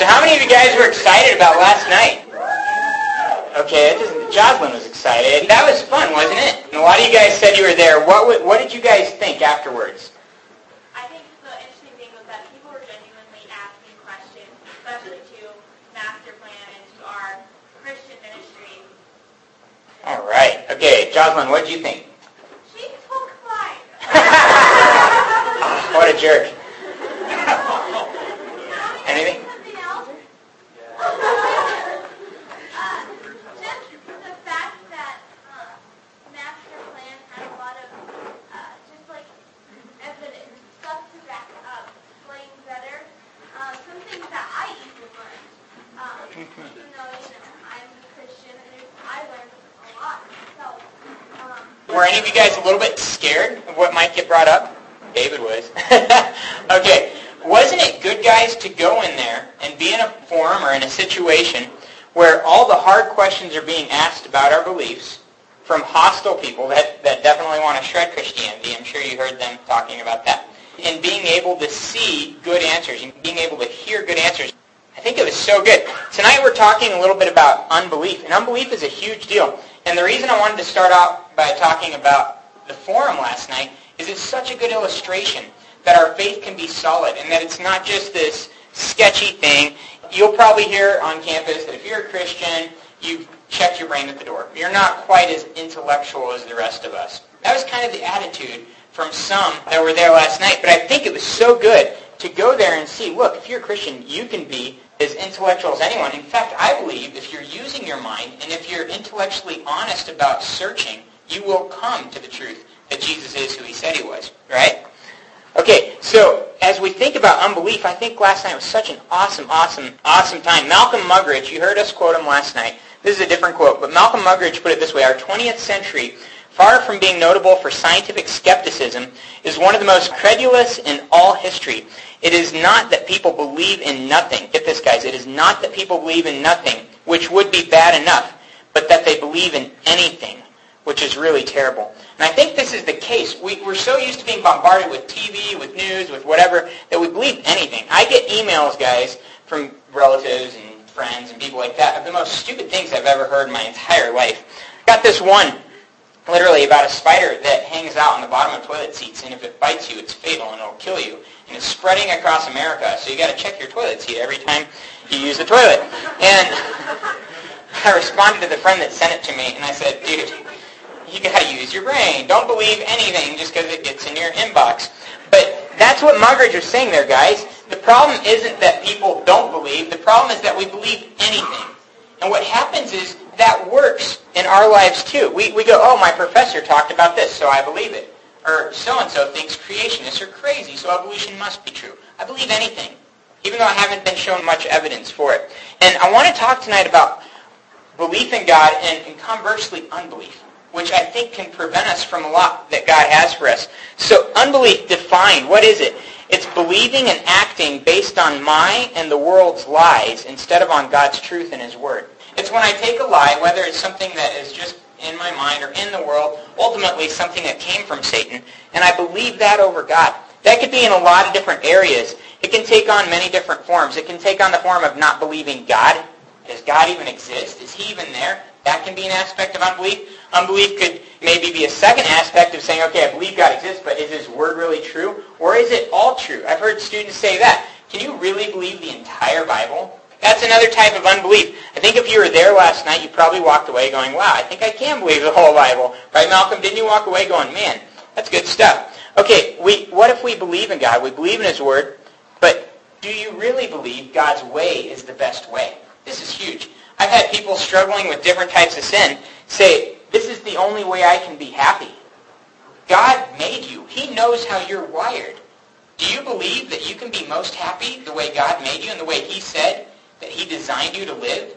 So how many of you guys were excited about last night? Okay, Jocelyn was excited. That was fun, wasn't it? And a lot of you guys said you were there. What, would- what did you guys think afterwards? I think the interesting thing was that people were genuinely asking questions, especially to Master Plan and to our Christian ministry. All right. Okay, Jocelyn, what did you think? She took mine. What a jerk. Anything? Something else? Uh, just the fact that uh, Master Plan had a lot of uh, just like evidence, stuff to back up, explain better. Uh, some things that I even learned. Um, even though you know I'm a Christian, and there's- I learned a lot myself. Um, Were any of you guys a little bit scared of what might get brought up? David was. okay. Wasn't it good, guys, to go in there and be in a forum or in a situation where all the hard questions are being asked about our beliefs from hostile people that, that definitely want to shred Christianity? I'm sure you heard them talking about that. And being able to see good answers and being able to hear good answers. I think it was so good. Tonight we're talking a little bit about unbelief. And unbelief is a huge deal. And the reason I wanted to start out by talking about the forum last night is it's such a good illustration that our faith can be solid and that it's not just this sketchy thing. You'll probably hear on campus that if you're a Christian, you've checked your brain at the door. You're not quite as intellectual as the rest of us. That was kind of the attitude from some that were there last night. But I think it was so good to go there and see, look, if you're a Christian, you can be as intellectual as anyone. In fact, I believe if you're using your mind and if you're intellectually honest about searching, you will come to the truth that Jesus is who he said he was, right? Okay, so as we think about unbelief, I think last night was such an awesome, awesome, awesome time. Malcolm Muggeridge, you heard us quote him last night. This is a different quote, but Malcolm Muggeridge put it this way, our 20th century, far from being notable for scientific skepticism, is one of the most credulous in all history. It is not that people believe in nothing. Get this, guys. It is not that people believe in nothing, which would be bad enough, but that they believe in anything, which is really terrible. And I think this is the case. We, we're so used to being bombarded with TV, with news, with whatever, that we believe anything. I get emails, guys, from relatives and friends and people like that of the most stupid things I've ever heard in my entire life. I Got this one, literally, about a spider that hangs out on the bottom of toilet seats, and if it bites you, it's fatal and it'll kill you. And it's spreading across America, so you got to check your toilet seat every time you use the toilet. And I responded to the friend that sent it to me, and I said, dude, you got to use your brain. Don't believe anything just because it gets in your inbox. But that's what Muggeridge was saying there, guys. The problem isn't that people don't believe. The problem is that we believe anything. And what happens is that works in our lives too. We, we go, oh, my professor talked about this, so I believe it. Or so-and-so thinks creationists are crazy, so evolution must be true. I believe anything, even though I haven't been shown much evidence for it. And I want to talk tonight about belief in God and, and conversely unbelief which I think can prevent us from a lot that God has for us. So unbelief defined, what is it? It's believing and acting based on my and the world's lies instead of on God's truth and his word. It's when I take a lie, whether it's something that is just in my mind or in the world, ultimately something that came from Satan, and I believe that over God. That could be in a lot of different areas. It can take on many different forms. It can take on the form of not believing God. Does God even exist? Is he even there? That can be an aspect of unbelief. Unbelief could maybe be a second aspect of saying, okay, I believe God exists, but is his word really true? Or is it all true? I've heard students say that. Can you really believe the entire Bible? That's another type of unbelief. I think if you were there last night, you probably walked away going, wow, I think I can believe the whole Bible. Right, Malcolm? Didn't you walk away going, man, that's good stuff. Okay, we, what if we believe in God? We believe in his word, but do you really believe God's way is the best way? This is huge. I've had people struggling with different types of sin say, this is the only way I can be happy. God made you. He knows how you're wired. Do you believe that you can be most happy the way God made you and the way he said that he designed you to live?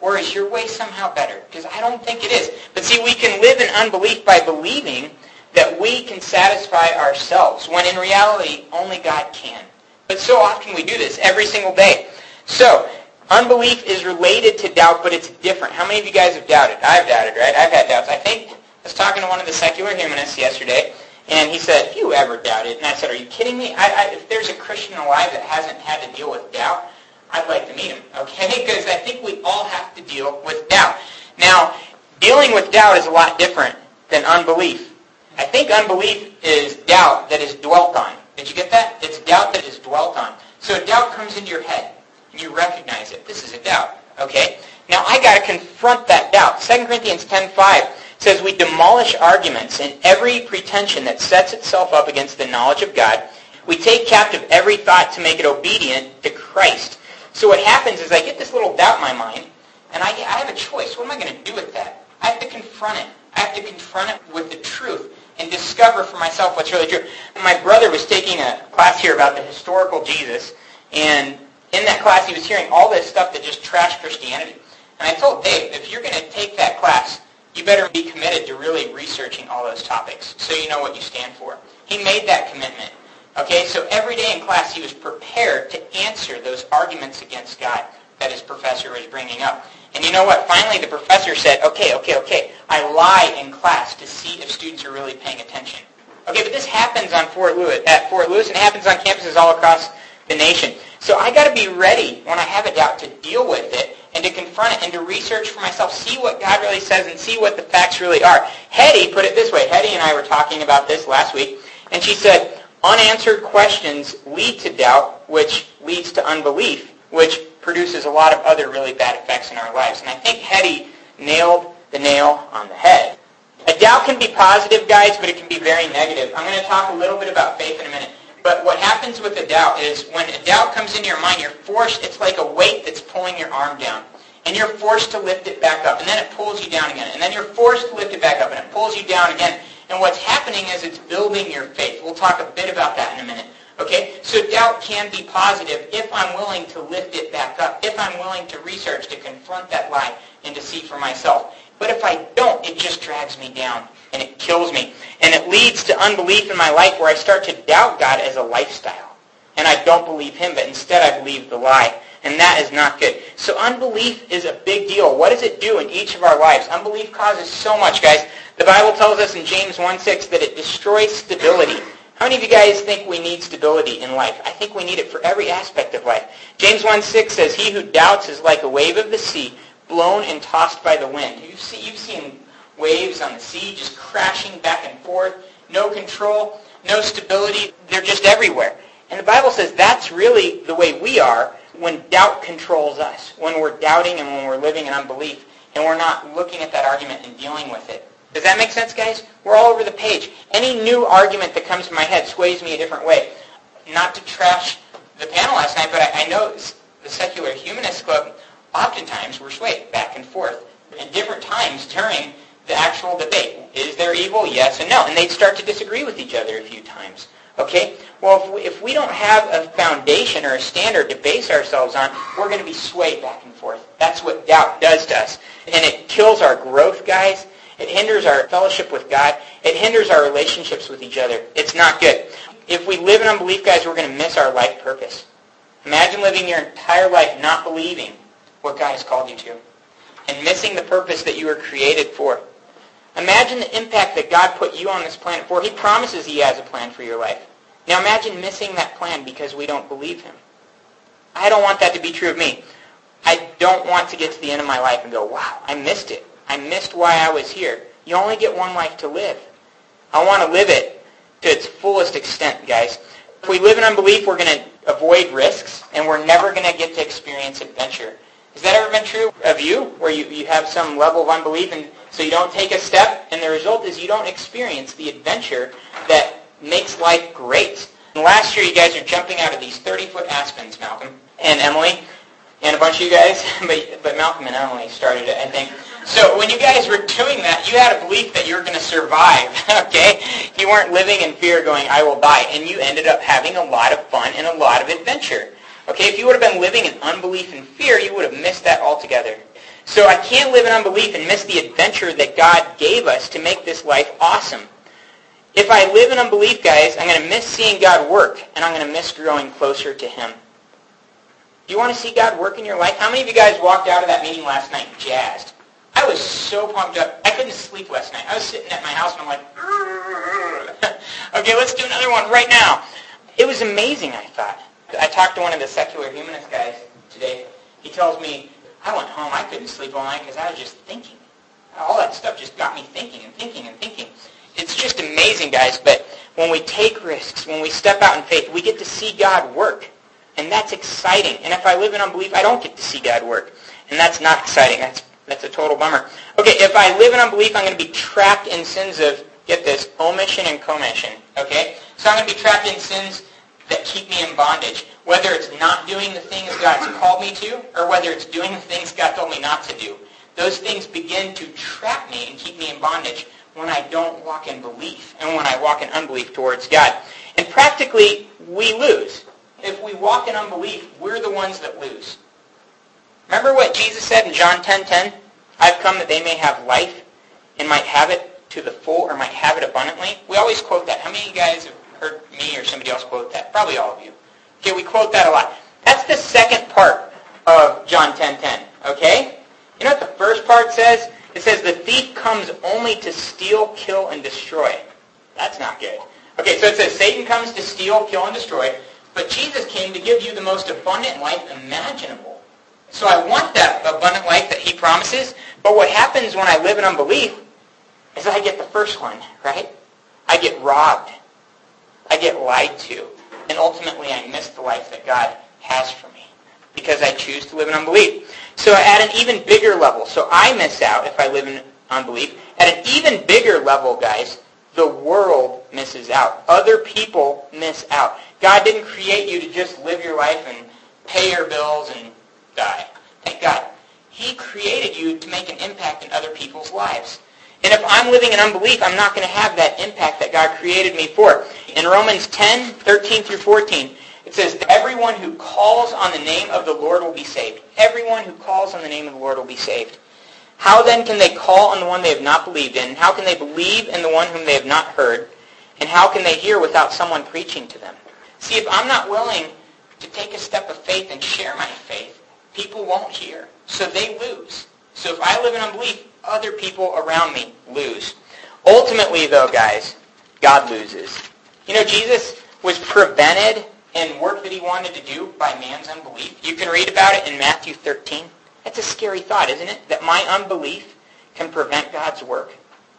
Or is your way somehow better? Because I don't think it is. But see, we can live in unbelief by believing that we can satisfy ourselves, when in reality, only God can. But so often we do this every single day. So, unbelief is related to doubt, but it's different. How many of you guys have doubted? I've doubted, right? I've had doubts. I think I was talking to one of the secular humanists yesterday, and he said, have you ever doubted? And I said, are you kidding me? I, I, if there's a Christian alive that hasn't had to deal with doubt, I'd like to meet him, okay? Because I think we all have to deal with doubt. Now, dealing with doubt is a lot different than unbelief. I think unbelief is doubt that is dwelt on. Did you get that? It's doubt that is dwelt on. So doubt comes into your head, you recognize it. This is a doubt, okay? Now, I got to confront that doubt. 2 Corinthians 10.5 says, We demolish arguments and every pretension that sets itself up against the knowledge of God. We take captive every thought to make it obedient to Christ. So what happens is I get this little doubt in my mind, and I, I have a choice. What am I going to do with that? I have to confront it. I have to confront it with the truth and discover for myself what's really true. My brother was taking a class here about the historical Jesus, and in that class he was hearing all this stuff that just trashed Christianity. And I told Dave, if you're going to take that class, you better be committed to really researching all those topics so you know what you stand for. He made that commitment. Okay, so every day in class he was prepared to answer those arguments against God that his professor was bringing up. And you know what? Finally the professor said, okay, okay, okay, I lie in class to see if students are really paying attention. Okay, but this happens on Fort Lewis, at Fort Lewis, and it happens on campuses all across the nation. So I got to be ready when I have a doubt to deal with it and to confront it and to research for myself, see what God really says and see what the facts really are. Hetty put it this way. Hetty and I were talking about this last week, and she said, unanswered questions lead to doubt, which leads to unbelief, which produces a lot of other really bad effects in our lives. And I think Hetty nailed the nail on the head. A doubt can be positive, guys, but it can be very negative. I'm going to talk a little bit about faith in a minute. But what happens with a doubt is when a doubt comes into your mind, you're forced, it's like a weight that's pulling your arm down. And you're forced to lift it back up. And then it pulls you down again. And then you're forced to lift it back up. And it pulls you down again. And what's happening is it's building your faith. We'll talk a bit about that in a minute. Okay? So doubt can be positive if I'm willing to lift it back up. If I'm willing to research, to confront that lie, and to see for myself. But if I don't, it just drags me down and it kills me. And it leads to unbelief in my life where I start to doubt God as a lifestyle. And I don't believe him, but instead I believe the lie. And that is not good. So unbelief is a big deal. What does it do in each of our lives? Unbelief causes so much, guys. The Bible tells us in James 1.6 that it destroys stability. How many of you guys think we need stability in life? I think we need it for every aspect of life. James 1.6 says, He who doubts is like a wave of the sea, blown and tossed by the wind. You've, see, you've seen waves on the sea just crashing back and forth, no control, no stability. They're just everywhere. And the Bible says that's really the way we are when doubt controls us, when we're doubting and when we're living in unbelief, and we're not looking at that argument and dealing with it. Does that make sense, guys? We're all over the page. Any new argument that comes to my head sways me a different way. Not to trash the panel last night, but I, I know the Secular Humanist Club oftentimes were swayed back and forth at different times during the actual debate. Is there evil? Yes and they'd start to disagree with each other a few times. Okay? Well, if we, if we don't have a foundation or a standard to base ourselves on, we're going to be swayed back and forth. That's what doubt does to us. And it kills our growth, guys. It hinders our fellowship with God. It hinders our relationships with each other. It's not good. If we live in unbelief, guys, we're going to miss our life purpose. Imagine living your entire life not believing what God has called you to and missing the purpose that you were created for. Imagine the impact that God put you on this planet for. He promises he has a plan for your life. Now imagine missing that plan because we don't believe him. I don't want that to be true of me. I don't want to get to the end of my life and go, wow, I missed it. I missed why I was here. You only get one life to live. I want to live it to its fullest extent, guys. If we live in unbelief, we're going to avoid risks, and we're never going to get to experience adventure. Has that ever been true of you, where you, you have some level of unbelief and so you don't take a step, and the result is you don't experience the adventure that makes life great. And last year you guys are jumping out of these 30-foot aspens, Malcolm and Emily, and a bunch of you guys, but, but Malcolm and Emily started it, I think. So when you guys were doing that, you had a belief that you were going to survive, okay? You weren't living in fear going, I will die. And you ended up having a lot of fun and a lot of adventure. Okay, if you would have been living in unbelief and fear, you would have missed that altogether. So I can't live in unbelief and miss the adventure that God gave us to make this life awesome. If I live in unbelief, guys, I'm going to miss seeing God work, and I'm going to miss growing closer to Him. Do you want to see God work in your life? How many of you guys walked out of that meeting last night jazzed? I was so pumped up. I couldn't sleep last night. I was sitting at my house, and I'm like, okay, let's do another one right now. It was amazing, I thought. I talked to one of the secular humanist guys today. He tells me, I went home, I couldn't sleep all night because I was just thinking. All that stuff just got me thinking and thinking and thinking. It's just amazing, guys, but when we take risks, when we step out in faith, we get to see God work. And that's exciting. And if I live in unbelief, I don't get to see God work. And that's not exciting. That's, that's a total bummer. Okay, if I live in unbelief, I'm going to be trapped in sins of, get this, omission and commission. Okay? So I'm going to be trapped in sins that keep me in bondage. Whether it's not doing the things God's called me to, or whether it's doing the things God told me not to do. Those things begin to trap me and keep me in bondage when I don't walk in belief and when I walk in unbelief towards God. And practically, we lose. If we walk in unbelief, we're the ones that lose. Remember what Jesus said in John 10:10? 10, 10? I've come that they may have life and might have it to the full or might have it abundantly. We always quote that. How many of you guys have heard me or somebody else quote that? Probably all of you. Okay, we quote that a lot. That's the second part of John 10:10. 10, okay? You know what the first part says? It says the thief comes only to steal, kill, and destroy. That's not good. Okay, so it says Satan comes to steal, kill, and destroy, but Jesus came to give you the most abundant life imaginable. So I want that abundant life that he promises, but what happens when I live in unbelief is I get the first one, right? I get robbed. I get lied to. And ultimately I miss the life that God has for me because I choose to live in unbelief. So at an even bigger level, so I miss out if I live in unbelief. At an even bigger level, guys, the world misses out. Other people miss out. God didn't create you to just live your life and pay your bills and die. Thank God. He created you to make an impact in other people's lives. And if I'm living in unbelief, I'm not going to have that impact that God created me for. In Romans 10, 13 through 14, it says, Everyone who calls on the name of the Lord will be saved. Everyone who calls on the name of the Lord will be saved. How then can they call on the one they have not believed in? How can they believe in the one whom they have not heard? And how can they hear without someone preaching to them? See, if I'm not willing to take a step of faith and share my faith, people won't hear. So they lose. So if I live in unbelief, other people around me lose. Ultimately, though, guys, God loses. You know, Jesus was prevented in work that he wanted to do by man's unbelief. You can read about it in Matthew 13. That's a scary thought, isn't it? That my unbelief can prevent God's work.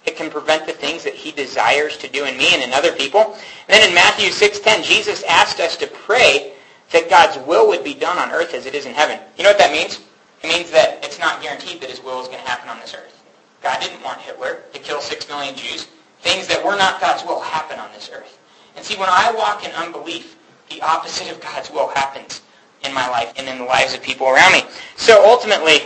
It can prevent the things that he desires to do in me and in other people. And then in Matthew 6.10, Jesus asked us to pray that God's will would be done on earth as it is in heaven. You know what that means? It means that it's not guaranteed that his will is going to happen on this earth. God didn't want Hitler to kill six million Jews. Things that were not God's will happen on this earth. And see, when I walk in unbelief, the opposite of God's will happens in my life and in the lives of people around me. So ultimately,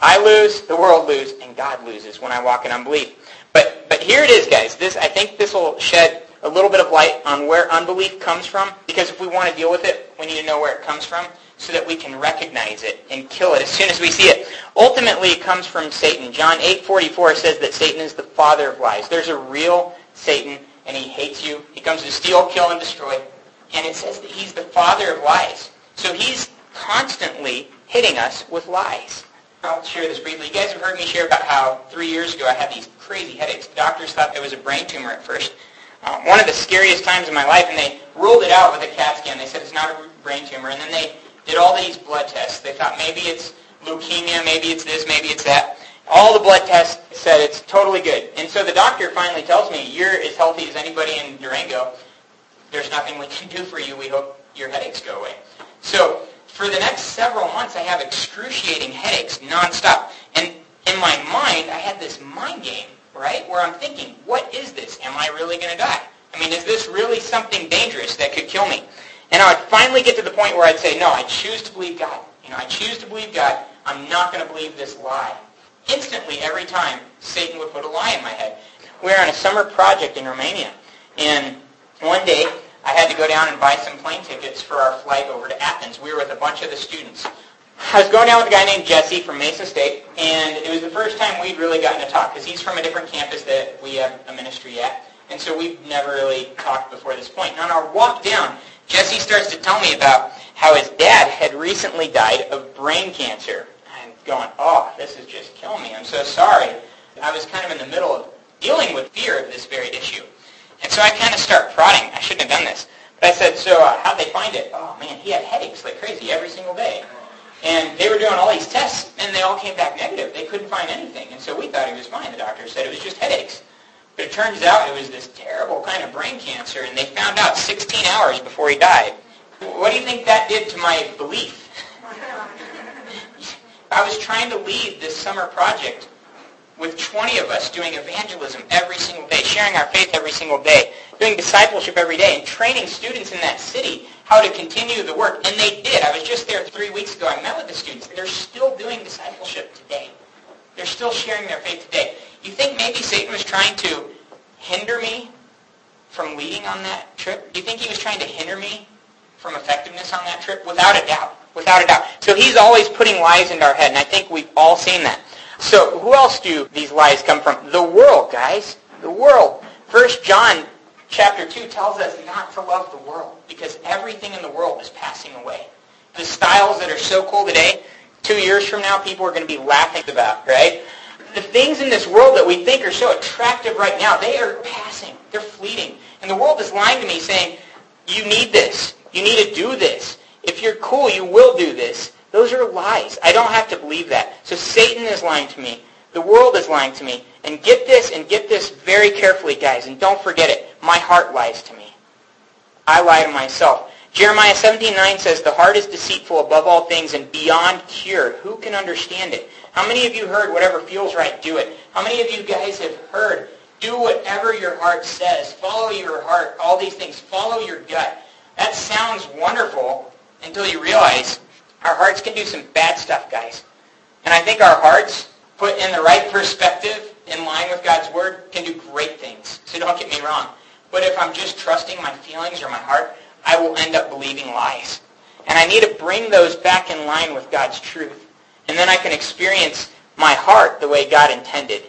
I lose, the world loses, and God loses when I walk in unbelief. But but here it is, guys. This I think this will shed a little bit of light on where unbelief comes from. Because if we want to deal with it, we need to know where it comes from so that we can recognize it and kill it as soon as we see it. Ultimately, it comes from Satan. John 8:44 says that Satan is the father of lies. There's a real Satan, and he hates you. He comes to steal, kill, and destroy. And it says that he's the father of lies. So he's constantly hitting us with lies. I'll share this briefly. You guys have heard me share about how three years ago I had these crazy headaches. The doctors thought it was a brain tumor at first. Uh, one of the scariest times in my life, and they ruled it out with a CAT scan. They said it's not a brain tumor. And then they did all these blood tests. They thought maybe it's leukemia, maybe it's this, maybe it's that. All the blood tests said it's totally good. And so the doctor finally tells me, you're as healthy as anybody in Durango. There's nothing we can do for you. We hope your headaches go away. So for the next several months, I have excruciating headaches nonstop. And in my mind, I had this mind game, right, where I'm thinking, what is this? Am I really going to die? I mean, is this really something dangerous that could kill me? And I would finally get to the point where I'd say, no, I choose to believe God. You know, I choose to believe God. I'm not going to believe this lie. Instantly, every time, Satan would put a lie in my head. We were on a summer project in Romania. And one day, I had to go down and buy some plane tickets for our flight over to Athens. We were with a bunch of the students. I was going down with a guy named Jesse from Mesa State, and it was the first time we'd really gotten to talk because he's from a different campus that we have a ministry at. And so we've never really talked before this point. And on our walk down, Jesse starts to tell me about how his dad had recently died of brain cancer. I'm going, oh, this is just killing me. I'm so sorry. I was kind of in the middle of dealing with fear of this very issue. And so I kind of start prodding. I shouldn't have done this. But I said, so uh, how'd they find it? Oh, man, he had headaches like crazy every single day. And they were doing all these tests, and they all came back negative. They couldn't find anything. And so we thought he was fine. The doctor said it was just headaches. But it turns out it was this terrible kind of brain cancer, and they found out 16 hours before he died. What do you think that did to my belief? I was trying to lead this summer project with 20 of us doing evangelism every single day, sharing our faith every single day, doing discipleship every day, and training students in that city how to continue the work. And they did. I was just there three weeks ago. I met with the students. They're still doing discipleship today. They're still sharing their faith today. You think maybe Satan was trying to hinder me from leading on that trip? Do you think he was trying to hinder me from effectiveness on that trip? Without a doubt. Without a doubt. So he's always putting lies into our head, and I think we've all seen that. So who else do these lies come from? The world, guys. The world. First John chapter 2 tells us not to love the world because everything in the world is passing away. The styles that are so cool today, two years from now, people are going to be laughing about, right? The things in this world that we think are so attractive right now, they are passing. They're fleeting. And the world is lying to me saying, you need this. You need to do this. If you're cool, you will do this. Those are lies. I don't have to believe that. So Satan is lying to me. The world is lying to me. And get this and get this very carefully, guys. And don't forget it. My heart lies to me. I lie to myself. Jeremiah 17:9 says, The heart is deceitful above all things and beyond cure. Who can understand it? How many of you heard whatever feels right, do it? How many of you guys have heard, do whatever your heart says. Follow your heart. All these things. Follow your gut. That sounds wonderful until you realize our hearts can do some bad stuff, guys. And I think our hearts, put in the right perspective, in line with God's Word, can do great things. So don't get me wrong. But if I'm just trusting my feelings or my heart, I will end up believing lies. And I need to bring those back in line with God's truth. And then I can experience my heart the way God intended.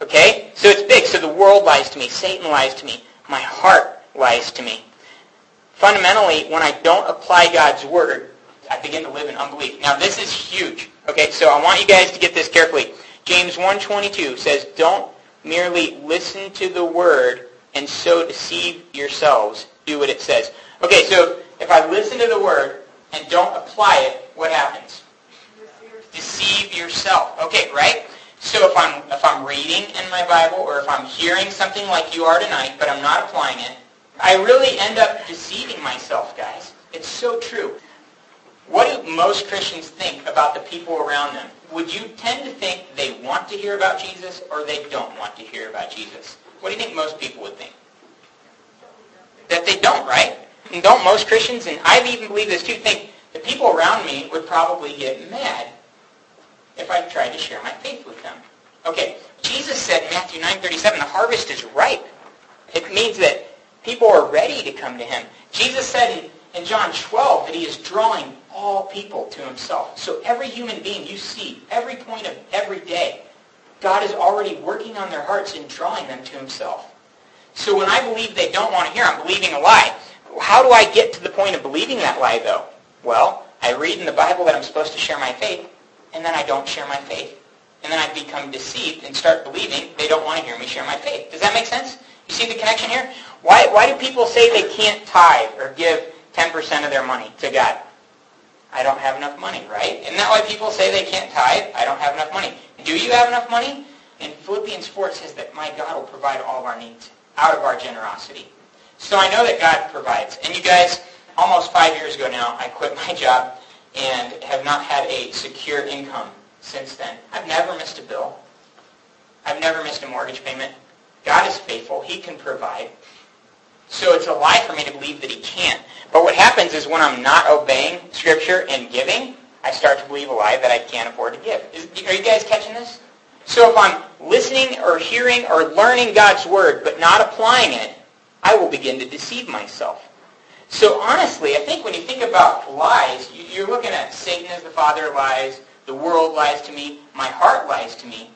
Okay? So it's big. So the world lies to me. Satan lies to me. My heart lies to me. Fundamentally, when I don't apply God's Word, I begin to live in unbelief. Now this is huge. Okay, so I want you guys to get this carefully. James 1.22 says, Don't merely listen to the word and so deceive yourselves. Do what it says. Okay, so if I listen to the word and don't apply it, what happens? Deceive yourself. Okay, right? So if I'm if I'm reading in my Bible or if I'm hearing something like you are tonight, but I'm not applying it, I really end up deceiving myself, guys. It's so true. What do most Christians think about the people around them? Would you tend to think they want to hear about Jesus or they don't want to hear about Jesus? What do you think most people would think? That they don't, right? And don't most Christians, and I even believe this too, think the people around me would probably get mad if I tried to share my faith with them. Okay, Jesus said in Matthew 9.37, the harvest is ripe. It means that people are ready to come to him. Jesus said in, in John 12 that he is drawing all people to himself. So every human being you see, every point of every day, God is already working on their hearts and drawing them to himself. So when I believe they don't want to hear, I'm believing a lie. How do I get to the point of believing that lie, though? Well, I read in the Bible that I'm supposed to share my faith, and then I don't share my faith. And then I become deceived and start believing they don't want to hear me share my faith. Does that make sense? You see the connection here? Why, why do people say they can't tithe or give 10% of their money to God? I don't have enough money, right? Isn't that why people say they can't tithe? I don't have enough money. Do you have enough money? And Philippians 4 says that my God will provide all of our needs out of our generosity. So I know that God provides. And you guys, almost five years ago now, I quit my job and have not had a secure income since then. I've never missed a bill. I've never missed a mortgage payment. God is faithful. He can provide. So it's a lie for me to believe that he can't. But what happens is when I'm not obeying Scripture and giving, I start to believe a lie that I can't afford to give. Is, are you guys catching this? So if I'm listening or hearing or learning God's Word but not applying it, I will begin to deceive myself. So honestly, I think when you think about lies, you're looking at Satan as the father of lies, the world lies to me, my heart lies to me.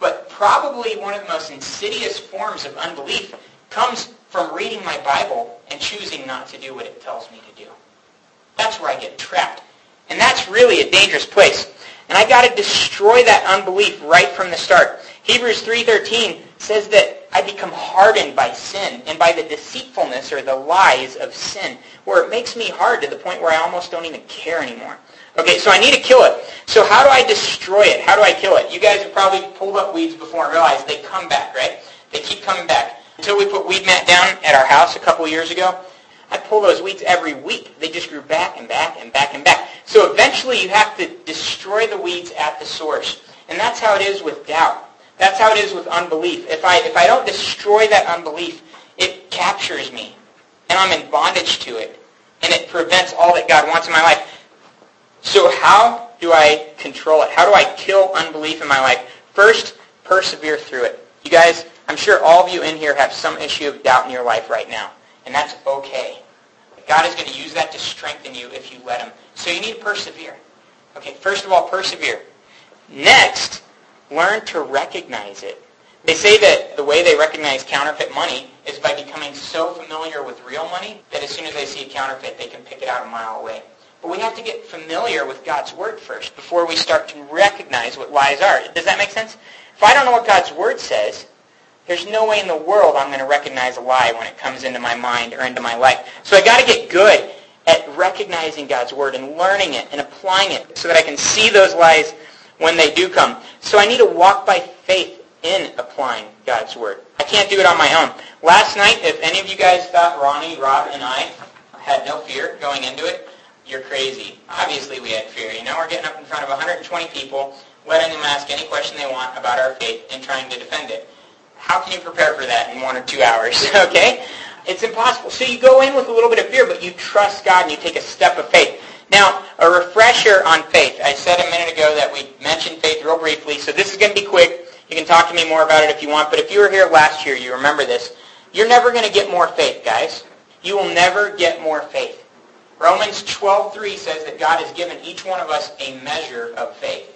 But probably one of the most insidious forms of unbelief comes from reading my Bible and choosing not to do what it tells me to do. That's where I get trapped. And that's really a dangerous place. And I got to destroy that unbelief right from the start. Hebrews 3.13 says that I become hardened by sin and by the deceitfulness or the lies of sin, where it makes me hard to the point where I almost don't even care anymore. Okay, so I need to kill it. So how do I destroy it? How do I kill it? You guys have probably pulled up weeds before and realized they come back, right? They keep coming back. Until we put weed mat down at our house a couple years ago, I pull those weeds every week. They just grew back and back and back and back. So eventually you have to destroy the weeds at the source. And that's how it is with doubt. That's how it is with unbelief. If I, if I don't destroy that unbelief, it captures me. And I'm in bondage to it. And it prevents all that God wants in my life. So how do I control it? How do I kill unbelief in my life? First, persevere through it. You guys, I'm sure all of you in here have some issue of doubt in your life right now. And that's okay. God is going to use that to strengthen you if you let him. So you need to persevere. Okay, first of all, persevere. Next, learn to recognize it. They say that the way they recognize counterfeit money is by becoming so familiar with real money that as soon as they see a counterfeit, they can pick it out a mile away. But we have to get familiar with God's Word first before we start to recognize what lies are. Does that make sense? If I don't know what God's Word says, there's no way in the world I'm going to recognize a lie when it comes into my mind or into my life. So I got to get good at recognizing God's Word and learning it and applying it so that I can see those lies when they do come. So I need to walk by faith in applying God's Word. I can't do it on my own. Last night, if any of you guys thought Ronnie, Rob, and I had no fear going into it, you're crazy. Obviously we had fear. You know, we're getting up in front of 120 people, letting them ask any question they want about our faith and trying to defend it. How can you prepare for that in one or two hours? okay? It's impossible. So you go in with a little bit of fear, but you trust God and you take a step of faith. Now, a refresher on faith. I said a minute ago that we mentioned faith real briefly, so this is going to be quick. You can talk to me more about it if you want, but if you were here last year, you remember this. You're never going to get more faith, guys. You will never get more faith. Romans 12.3 says that God has given each one of us a measure of faith.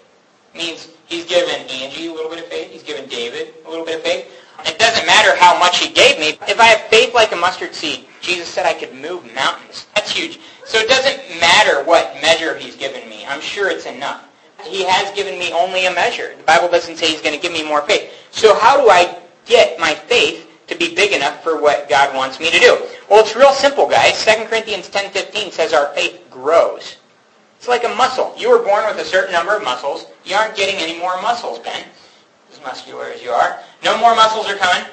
It means he's given Angie a little bit of faith. He's given David a little bit of faith. It doesn't matter how much he gave me. If I have faith like a mustard seed, Jesus said I could move mountains. That's huge. So it doesn't matter what measure he's given me. I'm sure it's enough. He has given me only a measure. The Bible doesn't say he's going to give me more faith. So how do I get my faith to be big enough for what God wants me to do? Well, it's real simple, guys. 2 Corinthians 10.15 says our faith grows. It's like a muscle. You were born with a certain number of muscles. You aren't getting any more muscles, Ben, as muscular as you are. No more muscles are coming.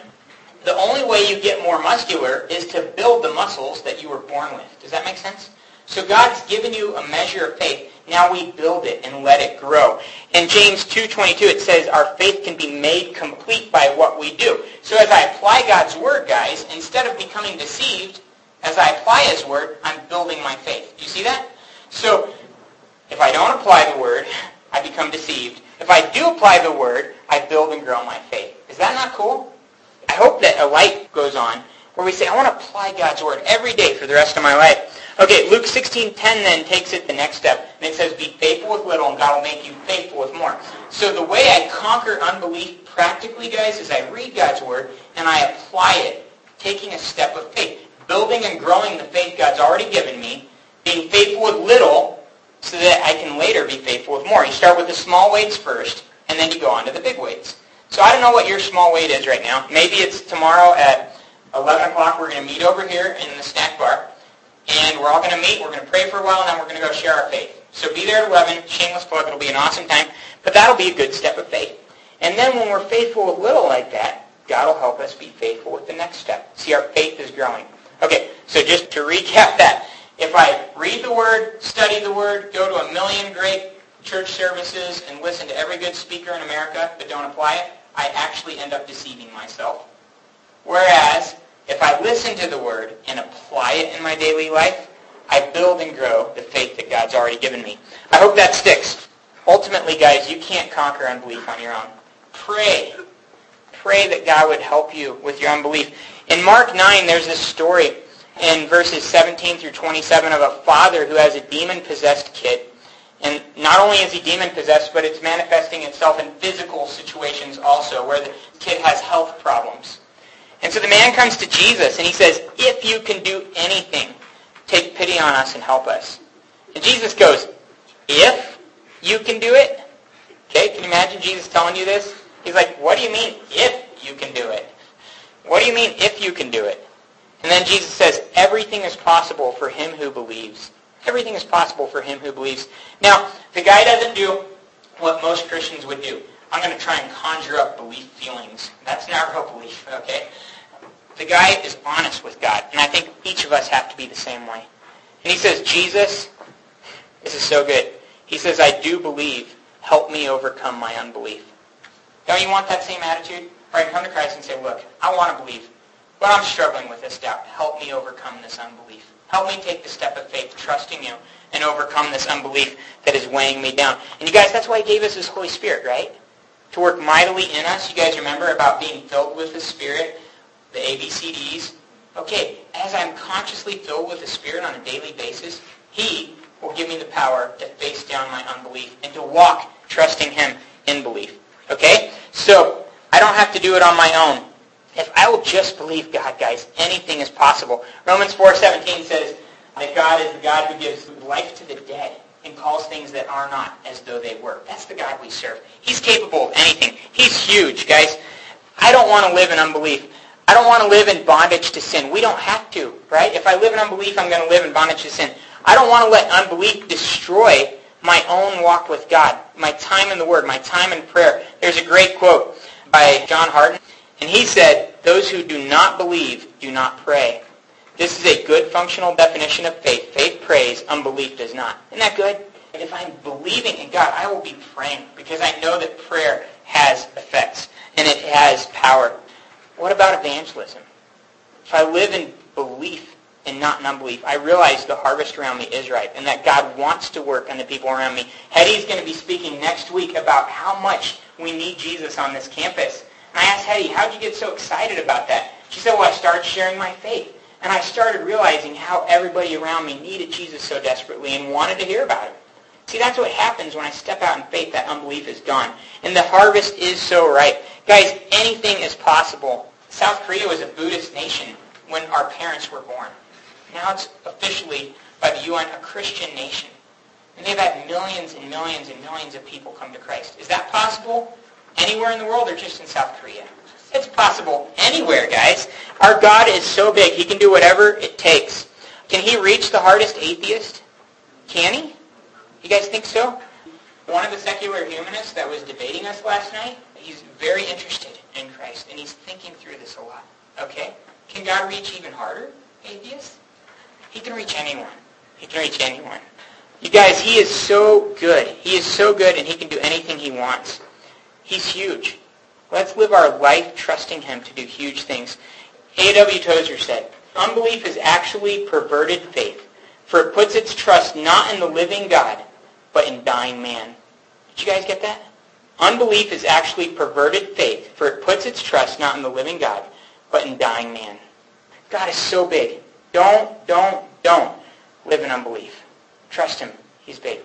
The only way you get more muscular is to build the muscles that you were born with. Does that make sense? So God's given you a measure of faith. Now we build it and let it grow. In James 2.22 it says our faith can be made complete by what we do. So as I apply God's word, guys, instead of becoming deceived, as I apply his word, I'm building my faith. Do you see that? So if I don't apply the word, I become deceived. If I do apply the word, I build and grow my faith. Is that not cool? I hope that a light goes on where we say, I want to apply God's word every day for the rest of my life. Okay, Luke 16:10 then takes it the next step, and it says, "Be faithful with little, and God will make you faithful with more." So the way I conquer unbelief practically, guys, is I read God's word and I apply it, taking a step of faith, building and growing the faith God's already given me, being faithful with little, so that I can later be faithful with more. You start with the small weights first, and then you go on to the big weights. So I don't know what your small weight is right now. Maybe it's tomorrow at 11 o'clock. We're going to meet over here in the snack bar. And we're all going to meet, we're going to pray for a while, and then we're going to go share our faith. So be there at 11, shameless plug, it'll be an awesome time. But that'll be a good step of faith. And then when we're faithful with little like that, God will help us be faithful with the next step. See, our faith is growing. Okay, so just to recap that. If I read the Word, study the Word, go to a million great church services, and listen to every good speaker in America, but don't apply it, I actually end up deceiving myself. Whereas, if I listen to the Word and apply it in my daily life, I build and grow the faith that God's already given me. I hope that sticks. Ultimately, guys, you can't conquer unbelief on your own. Pray. Pray that God would help you with your unbelief. In Mark 9, there's this story in verses 17 through 27 of a father who has a demon-possessed kid. And not only is he demon-possessed, but it's manifesting itself in physical situations also, where the kid has health problems. And so the man comes to Jesus and he says, if you can do anything, take pity on us and help us. And Jesus goes, if you can do it? Okay, can you imagine Jesus telling you this? He's like, what do you mean if you can do it? What do you mean if you can do it? And then Jesus says, everything is possible for him who believes. Everything is possible for him who believes. Now, the guy doesn't do what most Christians would do. I'm going to try and conjure up belief feelings. That's not real belief, okay? The guy is honest with God, and I think each of us have to be the same way. And he says, Jesus, this is so good. He says, I do believe. Help me overcome my unbelief. Don't you want that same attitude? Right, come to Christ and say, look, I want to believe, but I'm struggling with this doubt. Help me overcome this unbelief. Help me take the step of faith, trusting you, and overcome this unbelief that is weighing me down. And you guys, that's why he gave us his Holy Spirit, right? To work mightily in us. You guys remember about being filled with the Spirit, the ABCDs? Okay, as I'm consciously filled with the Spirit on a daily basis, he will give me the power to face down my unbelief and to walk trusting him in belief. Okay? So, I don't have to do it on my own. If I will just believe God, guys, anything is possible. Romans 4.17 says that God is the God who gives life to the dead and calls things that are not as though they were. That's the God we serve. He's capable of anything. He's huge, guys. I don't want to live in unbelief. I don't want to live in bondage to sin. We don't have to, right? If I live in unbelief, I'm going to live in bondage to sin. I don't want to let unbelief destroy my own walk with God, my time in the Word, my time in prayer. There's a great quote by John Harden, and he said, those who do not believe do not pray. This is a good functional definition of faith. Faith prays, unbelief does not. Isn't that good? If I'm believing in God, I will be praying because I know that prayer has effects and it has power. What about evangelism? If I live in belief and not in unbelief, I realize the harvest around me is ripe and that God wants to work on the people around me. Hetty's going to be speaking next week about how much we need Jesus on this campus. And I asked Hetty, how did you get so excited about that? She said, well, I started sharing my faith. And I started realizing how everybody around me needed Jesus so desperately and wanted to hear about him. See, that's what happens when I step out in faith. That unbelief is gone. And the harvest is so ripe. Guys, anything is possible. South Korea was a Buddhist nation when our parents were born. Now it's officially, by the UN, a Christian nation. And they've had millions and millions and millions of people come to Christ. Is that possible anywhere in the world or just in South Korea? It's possible anywhere, guys. Our God is so big, he can do whatever it takes. Can he reach the hardest atheist? Can he? You guys think so? One of the secular humanists that was debating us last night, he's very interested in Christ, and he's thinking through this a lot. Okay? Can God reach even harder, atheists? He can reach anyone. He can reach anyone. You guys, he is so good. He is so good, and he can do anything he wants. He's huge. Let's live our life trusting him to do huge things. A.W. Tozer said, Unbelief is actually perverted faith, for it puts its trust not in the living God, but in dying man. Did you guys get that? Unbelief is actually perverted faith, for it puts its trust not in the living God, but in dying man. God is so big. Don't, don't, don't live in unbelief. Trust him. He's big.